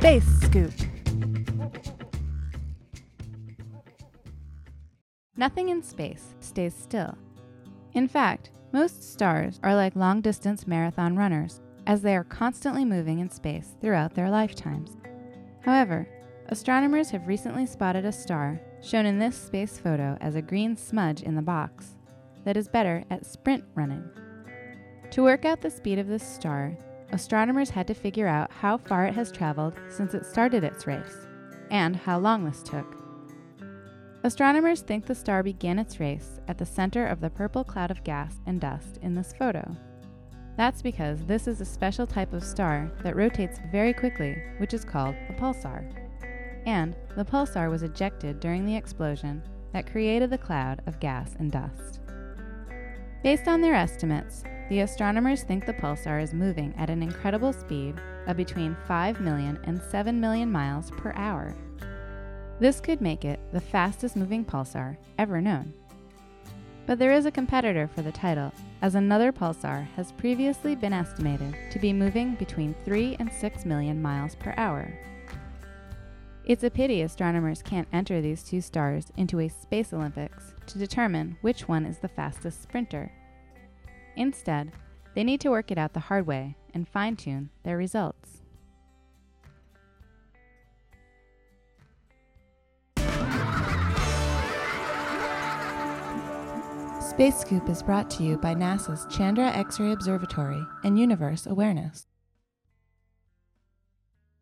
Space Scoop. Nothing in space stays still. In fact, most stars are like long distance marathon runners, as they are constantly moving in space throughout their lifetimes. However, astronomers have recently spotted a star, shown in this space photo as a green smudge in the box, that is better at sprint running. To work out the speed of this star, astronomers had to figure out how far it has traveled since it started its race, and how long this took. Astronomers think the star began its race at the center of the purple cloud of gas and dust in this photo. That's because this is a special type of star that rotates very quickly, which is called a pulsar. And the pulsar was ejected during the explosion that created the cloud of gas and dust. Based on their estimates, the astronomers think the pulsar is moving at an incredible speed of between 5 million and 7 million miles per hour. This could make it the fastest moving pulsar ever known. But there is a competitor for the title, as another pulsar has previously been estimated to be moving between 3 and 6 million miles per hour. It's a pity astronomers can't enter these two stars into a space Olympics to determine which one is the fastest sprinter. Instead, they need to work it out the hard way and fine tune their results. Space Scoop is brought to you by NASA's Chandra X ray Observatory and Universe Awareness.